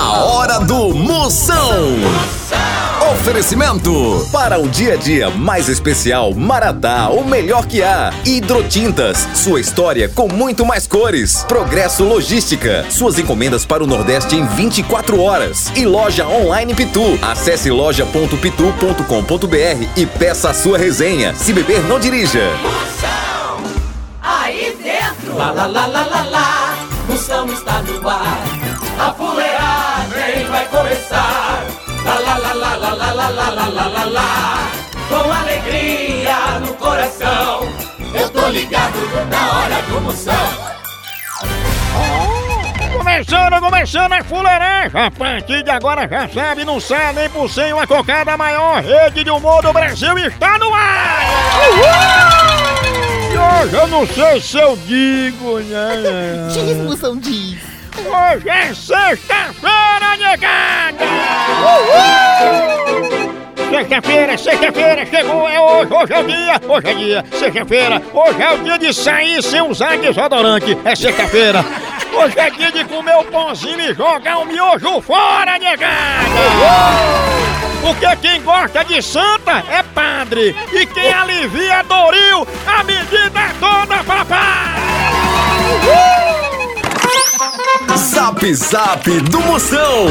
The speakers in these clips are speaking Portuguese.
A hora do Moção. Oferecimento para um dia a dia mais especial, Maratá, o melhor que há. Hidrotintas, sua história com muito mais cores. Progresso Logística, suas encomendas para o Nordeste em 24 horas. E loja online Pitu. Acesse loja.pitu.com.br e peça a sua resenha. Se beber, não dirija. Moção, aí dentro. Lá, lá, lá, lá, lá, lá. Moção está no ar. A vai começar. Lá, lá, lá, lá, lá, lá, lá, lá, lá, lá, lá, lá. Com alegria no coração. Eu tô ligado na hora do Moção. Começando, começando a fuleiragem. A partir de agora já sabe, não sai nem por cem uma cocada, a maior rede de humor do Brasil está no ar. E hoje eu não sei se eu digo, né? Diz, moção, diz. Hoje é sexta-feira, negada! Sexta-feira, sexta-feira, chegou, é hoje, hoje é dia, hoje é dia, sexta-feira, hoje é o dia de sair sem usar desodorante, é sexta-feira. Hoje é dia de comer o pãozinho e jogar o miojo fora, negada! Porque quem gosta de santa é padre, e quem alivia Doril, a medida é toda, papai! Zap Zap do Moção.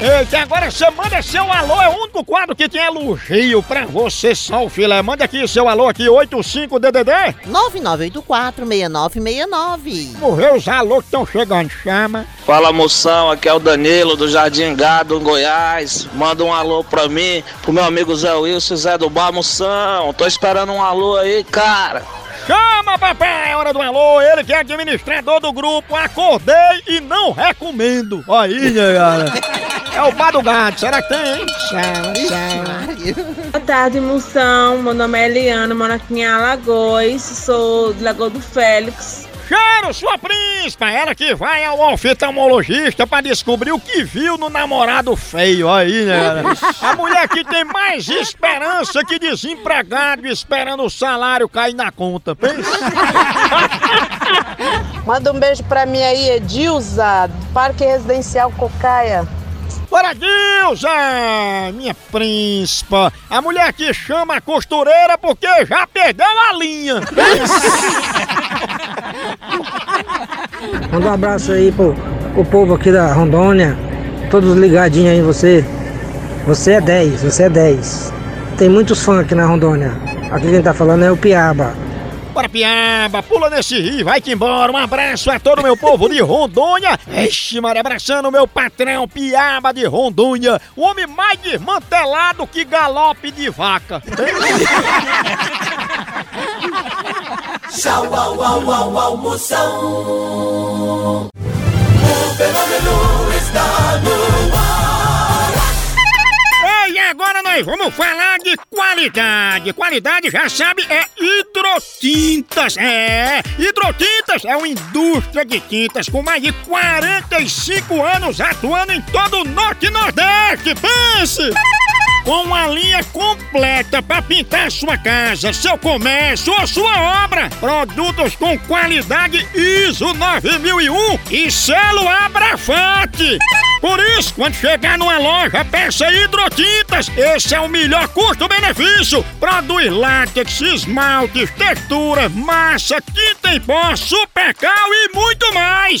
Eita, agora você manda seu alô, é o único quadro que tem elogio pra você, só o filé. Manda aqui seu alô aqui, 85DDD. 9984-6969. Morreu os alô que estão chegando, chama. Fala moção, aqui é o Danilo do Jardim Gado, em Goiás. Manda um alô pra mim, pro meu amigo Zé Wilson, Zé do Bar Moção. Tô esperando um alô aí, cara. Chama, papai, é hora do alô. Ele que é administrador do grupo. Acordei e não recomendo. Aí, cara? É o bar do gato. Será que tem, hein? Chama, chama. Boa tarde, Moção. Meu nome é Eliana, moro aqui em Alagoas. Sou de Lagoa do Félix. Cheiro, sua príncipa! Ela que vai ao oftalmologista pra descobrir o que viu no namorado feio. Aí, né? A mulher que tem mais esperança que desempregado esperando o salário cair na conta. Pensa? Manda um beijo pra mim aí, Edilza, do Parque Residencial Cocaia. Bora, Dilza! Minha príncipa! A mulher que chama a costureira porque já perdeu a linha! Manda um abraço aí pro, pro povo aqui da Rondônia, todos ligadinhos aí em você. Você é 10, você é 10. Tem muitos fãs aqui na Rondônia. Aqui quem tá falando é o Piaba. Bora, piaba, pula nesse rio, vai que embora. Um abraço a todo meu povo de Rondônia. Ixi, Maria, abraçando o meu patrão, piaba de Rondônia. O homem mais desmantelado que galope de vaca. Tchau, au, au, au, au, vamos falar de qualidade. Qualidade, já sabe, é hidrotintas. É, hidrotintas é uma indústria de tintas com mais de 45 anos atuando em todo o Norte e Nordeste. Pense! Com uma linha completa para pintar sua casa, seu comércio ou sua obra. Produtos com qualidade ISO 9001 e selo Abrafate. Por isso, quando chegar numa loja, peça hidrotintas. Esse é o melhor custo-benefício. Produz látex, esmaltes, textura, massa, tinta em pó, supercal e muito mais.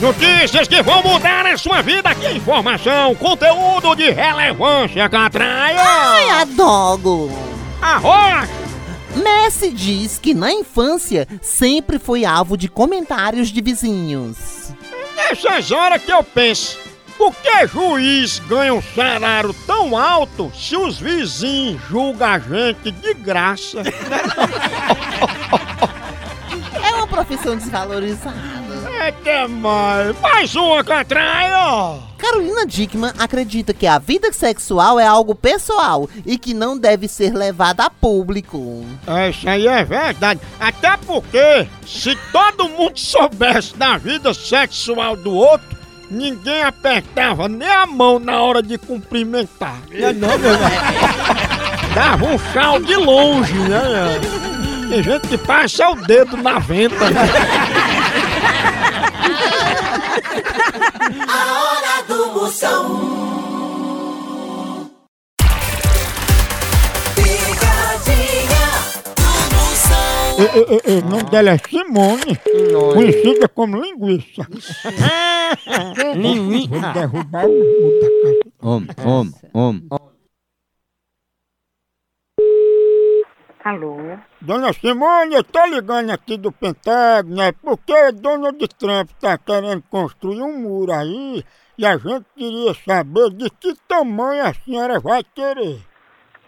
Notícias que vão mudar a sua vida. Que informação, conteúdo de relevância, Catraia. Ai, adoro. Arroz. Messi diz que na infância sempre foi alvo de comentários de vizinhos. Nessas horas que eu penso, por que juiz ganha um salário tão alto se os vizinhos julgam a gente de graça? É uma profissão desvalorizada. É demais. Mais uma catrai, ó. Carolina Dickman acredita que a vida sexual é algo pessoal e que não deve ser levada a público. É, Isso aí é verdade. Até porque, se todo mundo soubesse da vida sexual do outro, ninguém apertava nem a mão na hora de cumprimentar. Não é não, meu irmão? Dava um chau de longe, né? Tem gente que passa o dedo na venta. né? A hora do Moção. Picadinha do Moção. E- O nome dela é Simone, conhecida como linguiça. Vou derrubar o mundo da casa. Homem, homem, homem. Alô? Dona Simone, eu tô ligando aqui do Pentágono, né? Porque Donald Trump tá querendo construir um muro aí e a gente queria saber de que tamanho a senhora vai querer.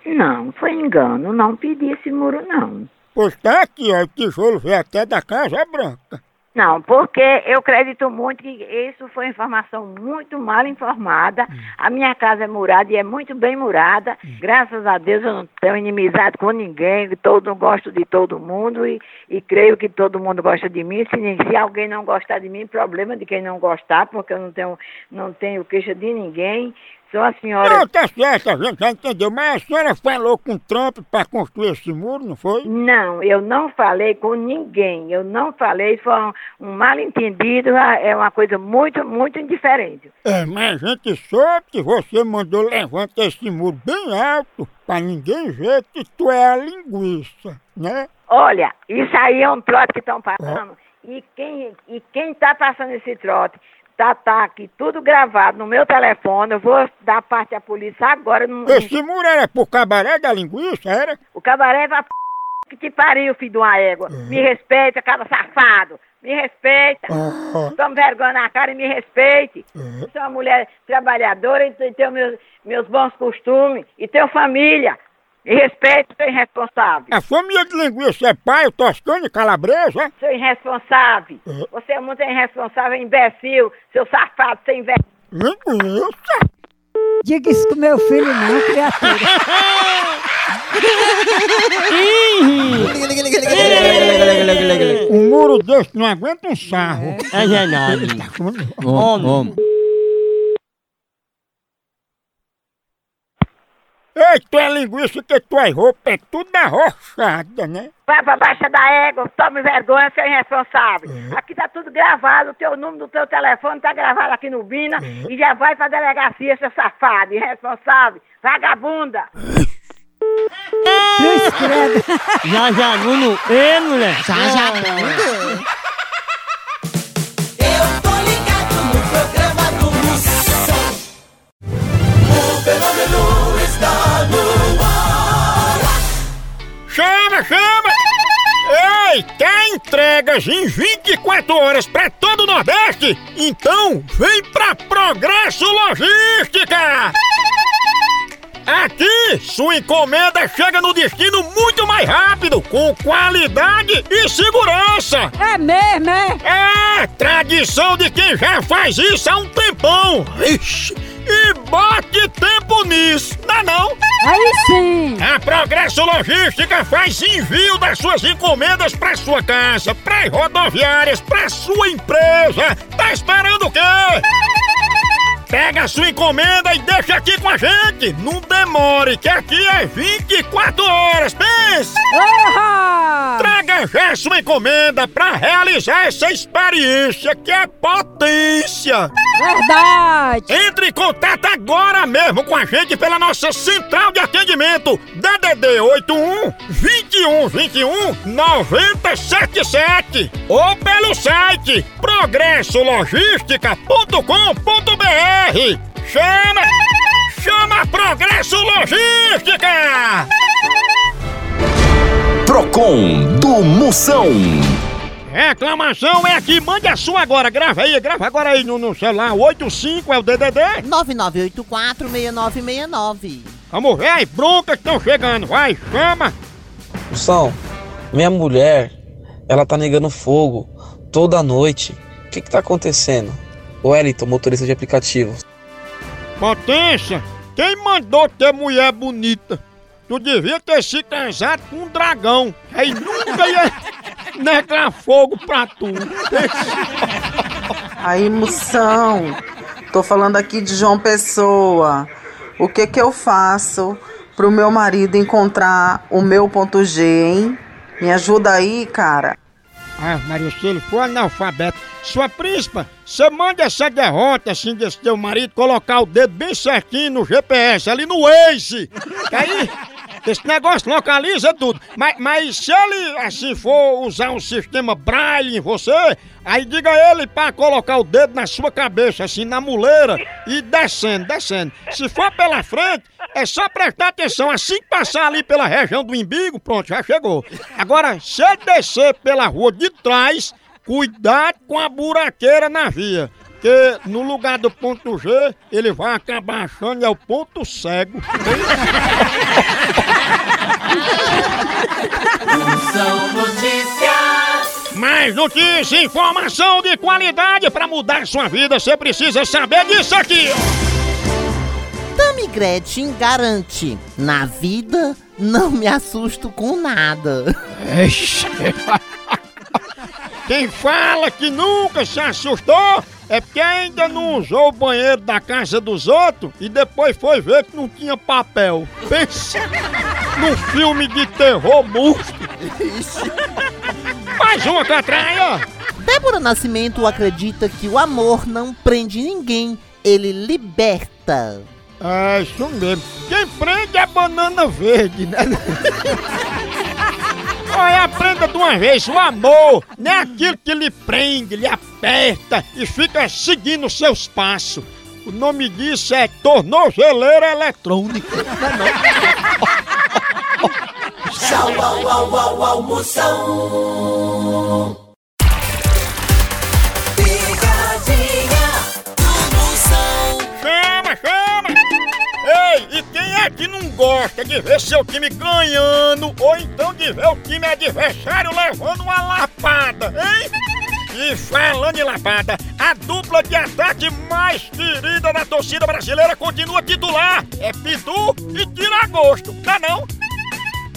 Não, foi engano. Não pedi esse muro, não. Pois tá aqui, ó, o tijolo veio até da Casa Branca. Não, porque eu acredito muito que isso foi informação muito mal informada. A minha casa é murada e é muito bem murada. Graças a Deus eu não tenho inimizade com ninguém, todo gosto de todo mundo e, e creio que todo mundo gosta de mim. Se, se alguém não gostar de mim, problema de quem não gostar, porque eu não tenho, não tenho queixa de ninguém. Sou a senhora. Não, tá certo, a gente já entendeu, mas a senhora falou com o Trump pra construir esse muro, não foi? Não, eu não falei com ninguém. Eu não falei, foi um, um mal entendido, é uma coisa muito, muito indiferente. É, mas a gente soube que você mandou levantar esse muro bem alto pra ninguém ver que tu é a linguiça, né? Olha, isso aí é um trote que estão passando. E quem e quem está passando esse trote tá, tá aqui tudo gravado no meu telefone. Eu vou dar parte à polícia agora. Não- Esse muro era pro cabaré da linguiça, era? O cabaré vai p... que te pariu, filho de uma égua. Me respeita, cara safado. Me respeita. Ah, Tome vergonha na cara e me respeite. Eu sou uma mulher trabalhadora e tenho meus, meus bons costumes e tenho família. Me respeite, sou irresponsável. a família de linguiça é pai, toscano e calabresa? Sou irresponsável. Uhum. Você é muito irresponsável, imbecil, seu safado, sem vergonha. Linguiça? Diga isso com meu filho não, criatura. Um muro desse não aguenta um sarro. É verdade. Homem, homem. Ei, tu é linguiça que tuas roupas é tudo arrochada, né? Vai pra baixa da égua, tome vergonha, seu irresponsável. Aqui tá tudo gravado, o teu número do teu telefone tá gravado aqui no Bina e já vai pra delegacia, seu safado, irresponsável, vagabunda. Já já, Nuno. Ê, mulher. Já, já, bunda. Eu tô ligado no programa do Moção. O fenômeno Chama, chama! Ei, quer entregas em 24 horas pra todo o Nordeste? Então vem pra Progresso Logística! Aqui, sua encomenda chega no destino muito mais rápido, com qualidade e segurança! É mesmo, é? É, tradição de quem já faz isso há um tempão! Ixi, e bote tempo nisso, não é não? Aí sim. A Progresso Logística faz envio das suas encomendas para sua casa, para rodoviárias, para sua empresa. Tá esperando o quê? Pega a sua encomenda e deixa aqui com a gente. Não demore, que aqui é 24 horas. Pense! Orra! Traga já sua encomenda para realizar essa experiência que é potência. Verdade. Entre em contato agora mesmo com a gente pela nossa central de atendimento DDD 81 21 21 977 ou pelo site progressologística.com.br. Chama! Chama Progresso Logística! Procon do Moção. Reclamação é aqui, mande a sua agora, grava aí, grava agora aí no, no celular, 85 é o DDD. 9984-6969. Vamos ver aí, broncas estão chegando, vai, chama! Moção, minha mulher, ela tá negando fogo toda noite que que tá acontecendo? Wellington, motorista de aplicativo. Potência, quem mandou ter mulher bonita? Tu devia ter se casado com um dragão. Aí nunca ia negar fogo pra tu. Aí, moção, tô falando aqui de João Pessoa. O que que eu faço pro meu marido encontrar o meu ponto G, hein? Me ajuda aí, cara. Ah, Maria, se ele for analfabeto, sua príncipa, você manda essa derrota assim desse teu marido colocar o dedo bem certinho no GPS, ali no Waze. Que aí, esse negócio localiza tudo. Mas, mas se ele assim for usar um sistema braille em você, aí diga ele pra colocar o dedo na sua cabeça, assim, na muleira, e descendo, descendo. Se for pela frente, é só prestar atenção. Assim que passar ali pela região do umbigo, pronto, já chegou. Agora, se descer pela rua de trás, cuidado com a buraqueira na via. Porque no lugar do ponto G, ele vai acabar achando que é o ponto cego. São notícias. Mais notícia, informação de qualidade para mudar sua vida, você precisa saber disso aqui. Tami Gretchen garante: na vida não me assusto com nada. Quem fala que nunca se assustou é porque ainda não usou o banheiro da casa dos outros e depois foi ver que não tinha papel. Pensa num filme de terror monstro. Mais uma catraia! Débora Nascimento acredita que o amor não prende ninguém, ele liberta. É isso mesmo. Quem prende é banana verde, né? Olha, aprenda de uma vez, o amor não é aquilo que lhe prende, lhe aperta e fica seguindo seus passos. O nome disso é tornozeleira eletrônica. Tchau, au, au, au, almoção. Ei, e quem é que não gosta de ver seu time ganhando ou então de ver o time adversário levando uma lapada, hein? E falando em lapada, a dupla de ataque mais querida da torcida brasileira continua titular. É Pitu e Tiragosto, tá não?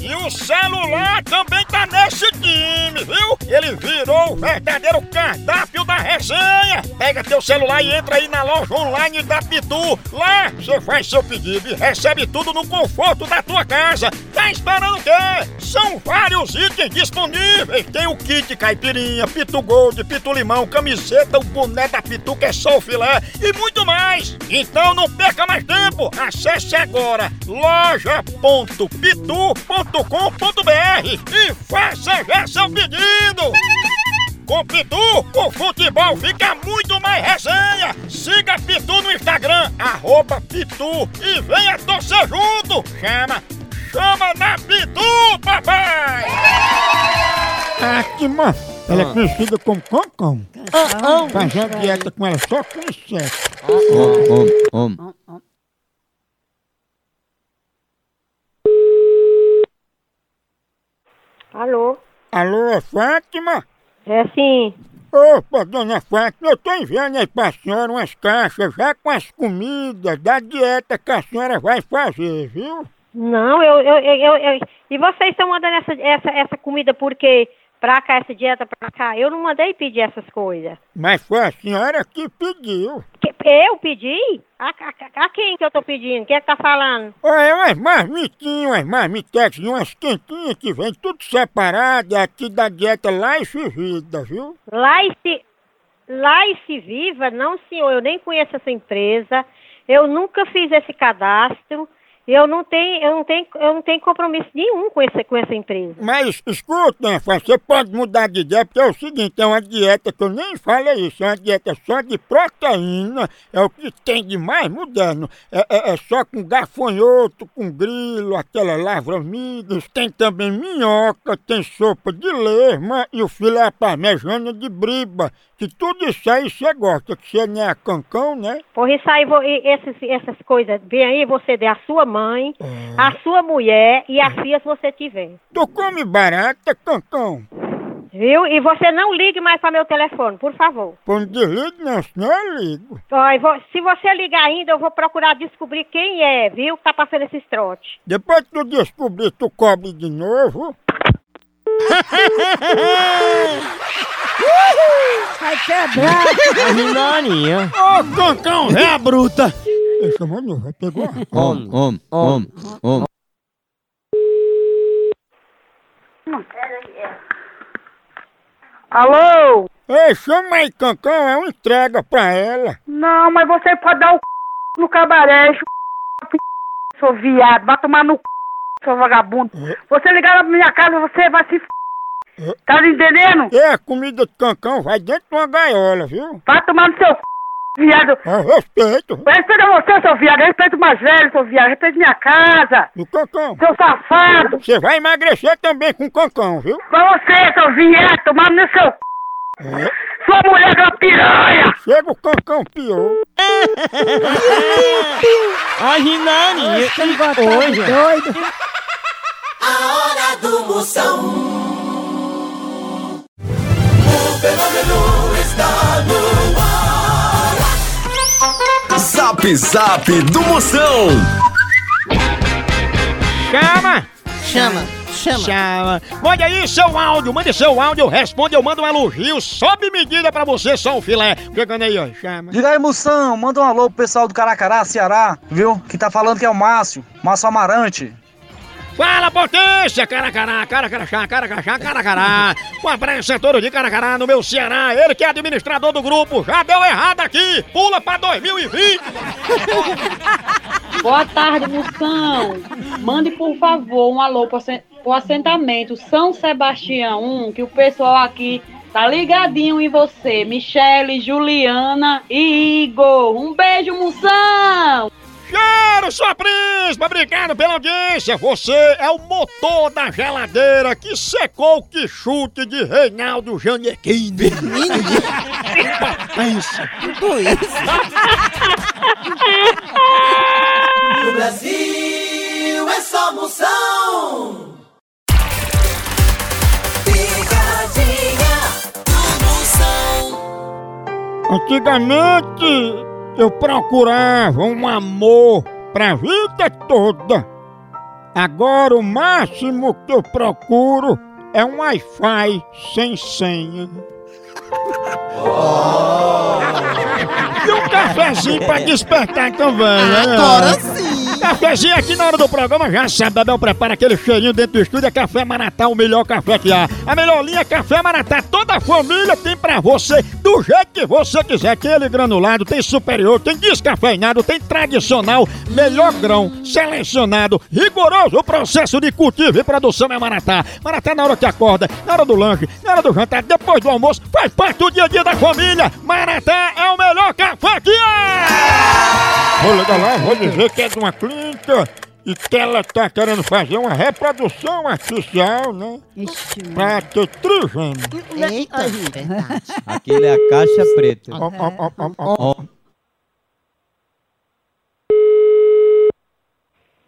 E o celular também tá nesse time, viu? Ele virou o verdadeiro cardápio da resenha. Pega teu celular e entra aí na loja online da Pitu. Lá você faz seu pedido e recebe tudo no conforto da tua casa. Tá esperando o quê? São vários itens disponíveis. Tem o kit caipirinha, Pitu Gold, Pitu Limão, camiseta, o boné da Pitu que é só o filé e muito mais. Então não perca mais tempo. Acesse agora loja.pitu.com.br e faça já seu pedido. Com Pitu, o futebol fica muito mais resenha. Siga Pitu no Instagram, arroba Pitu e venha torcer junto. Chama, chama na Pitu, papai! Atma, ela é conhecida como Concão. Fazendo dieta com ela só com inseto. Alô? Alô, é Fátima? É sim. Opa, dona Fátima, eu tô enviando aí pra senhora umas caixas já com as comidas da dieta que a senhora vai fazer, viu? Não, eu, eu, eu, eu- eu- E vocês estão mandando essa, essa, essa comida por quê? Pra cá, essa dieta pra cá? Eu não mandei pedir essas coisas. Mas foi a senhora que pediu. Que- eu pedi? A, a- a quem que eu tô pedindo? Quem é que tá falando? Olha, umas marmitinhas, umas marmitex, umas quentinhas que vem tudo separado, é aqui da dieta Life Vida, viu? Life, Life Viva? Não, senhor, eu nem conheço essa empresa. Eu nunca fiz esse cadastro. Eu não tenho, eu não tenho, eu não tenho compromisso nenhum com, esse, com essa empresa. Mas escuta, você pode mudar de ideia, porque é o seguinte, é uma dieta que eu nem falo isso, é uma dieta só de proteína, é o que tem de mais moderno. É, é- é só com gafanhoto, com grilo, aquela lavra migas, tem também minhoca, tem sopa de lesma e o filé parmejana de briba, que tudo isso aí você gosta, que você não é cancão, né? Por isso aí, vo- e esses, essas coisas, vem aí você der a sua mãe, a sua mulher e as filhas que você tiver. Tu come barata, cancão? Viu? E você não ligue mais para meu telefone, por favor. Pô, não desligue não, senão eu ligo. Ó, vou- se você ligar ainda, eu vou procurar descobrir quem é, viu? Que tá passando esses trote. Depois que tu descobrir, tu cobre de novo. Vai quebrar. Maninha. Ô, cancão, é bruta! Esse mano vai pegar. Om, om, om, om. Alô? Ei, chama aí, cancão, é uma entrega pra ela. Não, mas você pode dar o c... no cabaré, c... seu viado, vai tomar no c... seu vagabundo. Você ligar na minha casa, você vai se f... Tá me entendendo? É, a comida de cancão vai dentro de uma gaiola, viu? Vai tomar no seu c... viado. Ah, respeito. Respeita você, seu viado, respeita o mais velho, seu viado, respeita minha casa. Do cancão. Seu safado. Você vai emagrecer também com cancão, viu? Pra você, seu viado, tomar no seu c... Sua mulher é uma piranha. Chega o cancão pior. Ai, Maninha. Hoje. Doido. A hora do Moção. Está no ar. Zap Zap do Moção. Chama! Chama, chama. Chama. Mande aí seu áudio, mande seu áudio, responde, eu mando um elogio, sobe medida pra você, só um filé. Chegando aí, ó, chama. Diga aí, moção, manda um alô pro pessoal do Caracará, Ceará, viu? Que tá falando que é o Márcio, Márcio Amarante. Fala, potência! Caracará, caracarachá, caracarachá, caracará. Um abraço a todos de Caracará, no meu Ceará. Ele que é administrador do grupo, já deu errado aqui. Pula pra 2020. Boa tarde, Moção. Mande, por favor, um alô pro pro assentamento São Sebastião 1, que o pessoal aqui tá ligadinho em você. Michele, Juliana e Igor. Um beijo, Moção! Cheiro, sua príncipe! Obrigado pela audiência! Você é o motor da geladeira que secou o que chute de Reinaldo Janequine. Potência! Tudo isso. No Brasil é só Moção. Picadinha do Moção. Antigamente eu procurava um amor pra vida toda. Agora o máximo que eu procuro é um Wi-Fi sem senha. E um cafezinho pra despertar então vamos, né? Cafezinho aqui na hora do programa, já sabe, Bebel prepara aquele cheirinho dentro do estúdio, é Café Maratá, o melhor café que há. A melhor linha é Café Maratá, toda a família tem pra você, do jeito que você quiser. Tem ele granulado, tem superior, tem descafeinado, tem tradicional, melhor grão, selecionado, rigoroso o processo de cultivo e produção é Maratá. Maratá na hora que acorda, na hora do lanche, na hora do jantar, depois do almoço, faz parte do dia a dia da família. Maratá é o melhor café que há! Vou ligar lá, vou dizer que é de uma clínica e que ela tá querendo fazer uma reprodução artificial, né? Pra ter trigêmeo. Eita, verdade. Aquilo é a caixa preta. Ó, ó, ó, ó.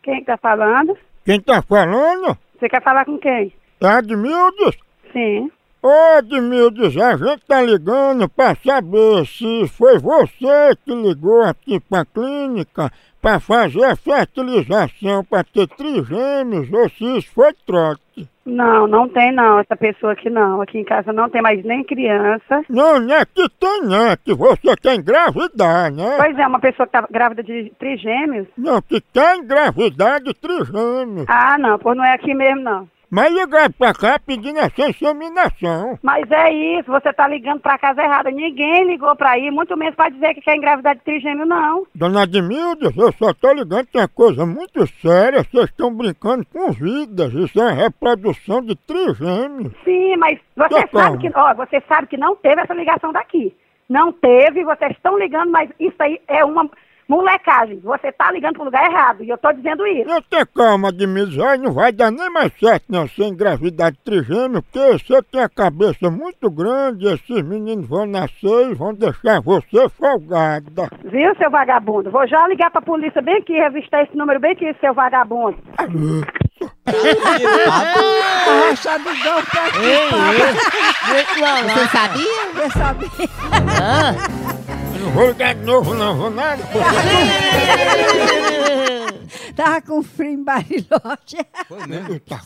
Quem que tá falando? Quem tá falando? Você quer falar com quem? É Admildes? Sim. Ô Admildes, a gente tá ligando pra saber se foi você que ligou aqui pra clínica pra fazer a fertilização pra ter trigêmeos ou se isso foi trote. Não, não tem não, essa pessoa aqui não. Aqui em casa não tem mais nem criança. Não, não é que tem, não, é que você quer engravidar, né? Pois é, uma pessoa que tá grávida de trigêmeos. Não, que quer engravidar de trigêmeos. Ah, não, pois não é aqui mesmo não. Mas ligar pra cá pedindo essa inseminação. Mas é isso, você tá ligando pra casa errada. Ninguém ligou pra aí, muito menos pra dizer que quer engravidar de trigêmeo, não. Dona Admildes, eu só tô ligando que é uma coisa muito séria. Vocês estão brincando com vidas. Isso é reprodução de trigêmeos. Sim, mas você sabe que, ó, você sabe que não teve essa ligação daqui. Não teve, vocês estão ligando, mas isso aí é uma molecagem. Você tá ligando pro lugar errado, e eu tô dizendo isso. Não tem calma, Admildes. Aí não vai dar nem mais certo não ser engravidar de trigêmeo, porque você tem a cabeça muito grande. Esses meninos vão nascer e vão deixar você folgada. Viu, seu vagabundo? Vou já ligar pra polícia bem aqui, revistar esse número bem aqui, seu vagabundo. Você sabia? Eu sabia. Não vou ligar de novo, não, vou nada. Tava com frio em Bariloche. Tá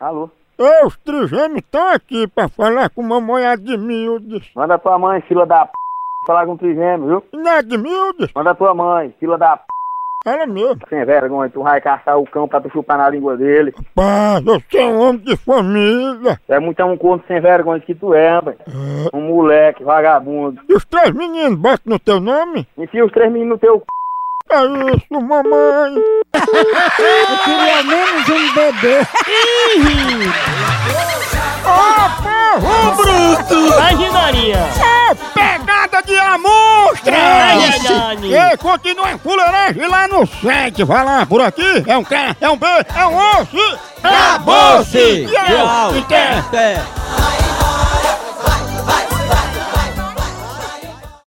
Alô? Ô, os trigêmeos estão aqui pra falar com mamãe Admildes. Manda tua mãe, fila da p. Falar com o trigêmeo, viu? Não é Admildes? Manda tua mãe, fila da p. Ela mesmo. Sem vergonha, tu vai caçar o cão pra tu chupar na língua dele. Pá, você é um homem de família. É muito um corno sem vergonha que tu é, velho. Um moleque, vagabundo. E os três meninos botam no teu nome? Enfia os três meninos no teu c. É isso, mamãe. Eu queria menos um bebê. Ô, povo bruto! Imaginaria. É pegada de amostra! É. E continua em fuleiragem lá no site. Vai lá, por aqui. É um K, é um B, é um osso. Acabou-se! Tchau! Tchau. Até. Até.